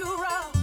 see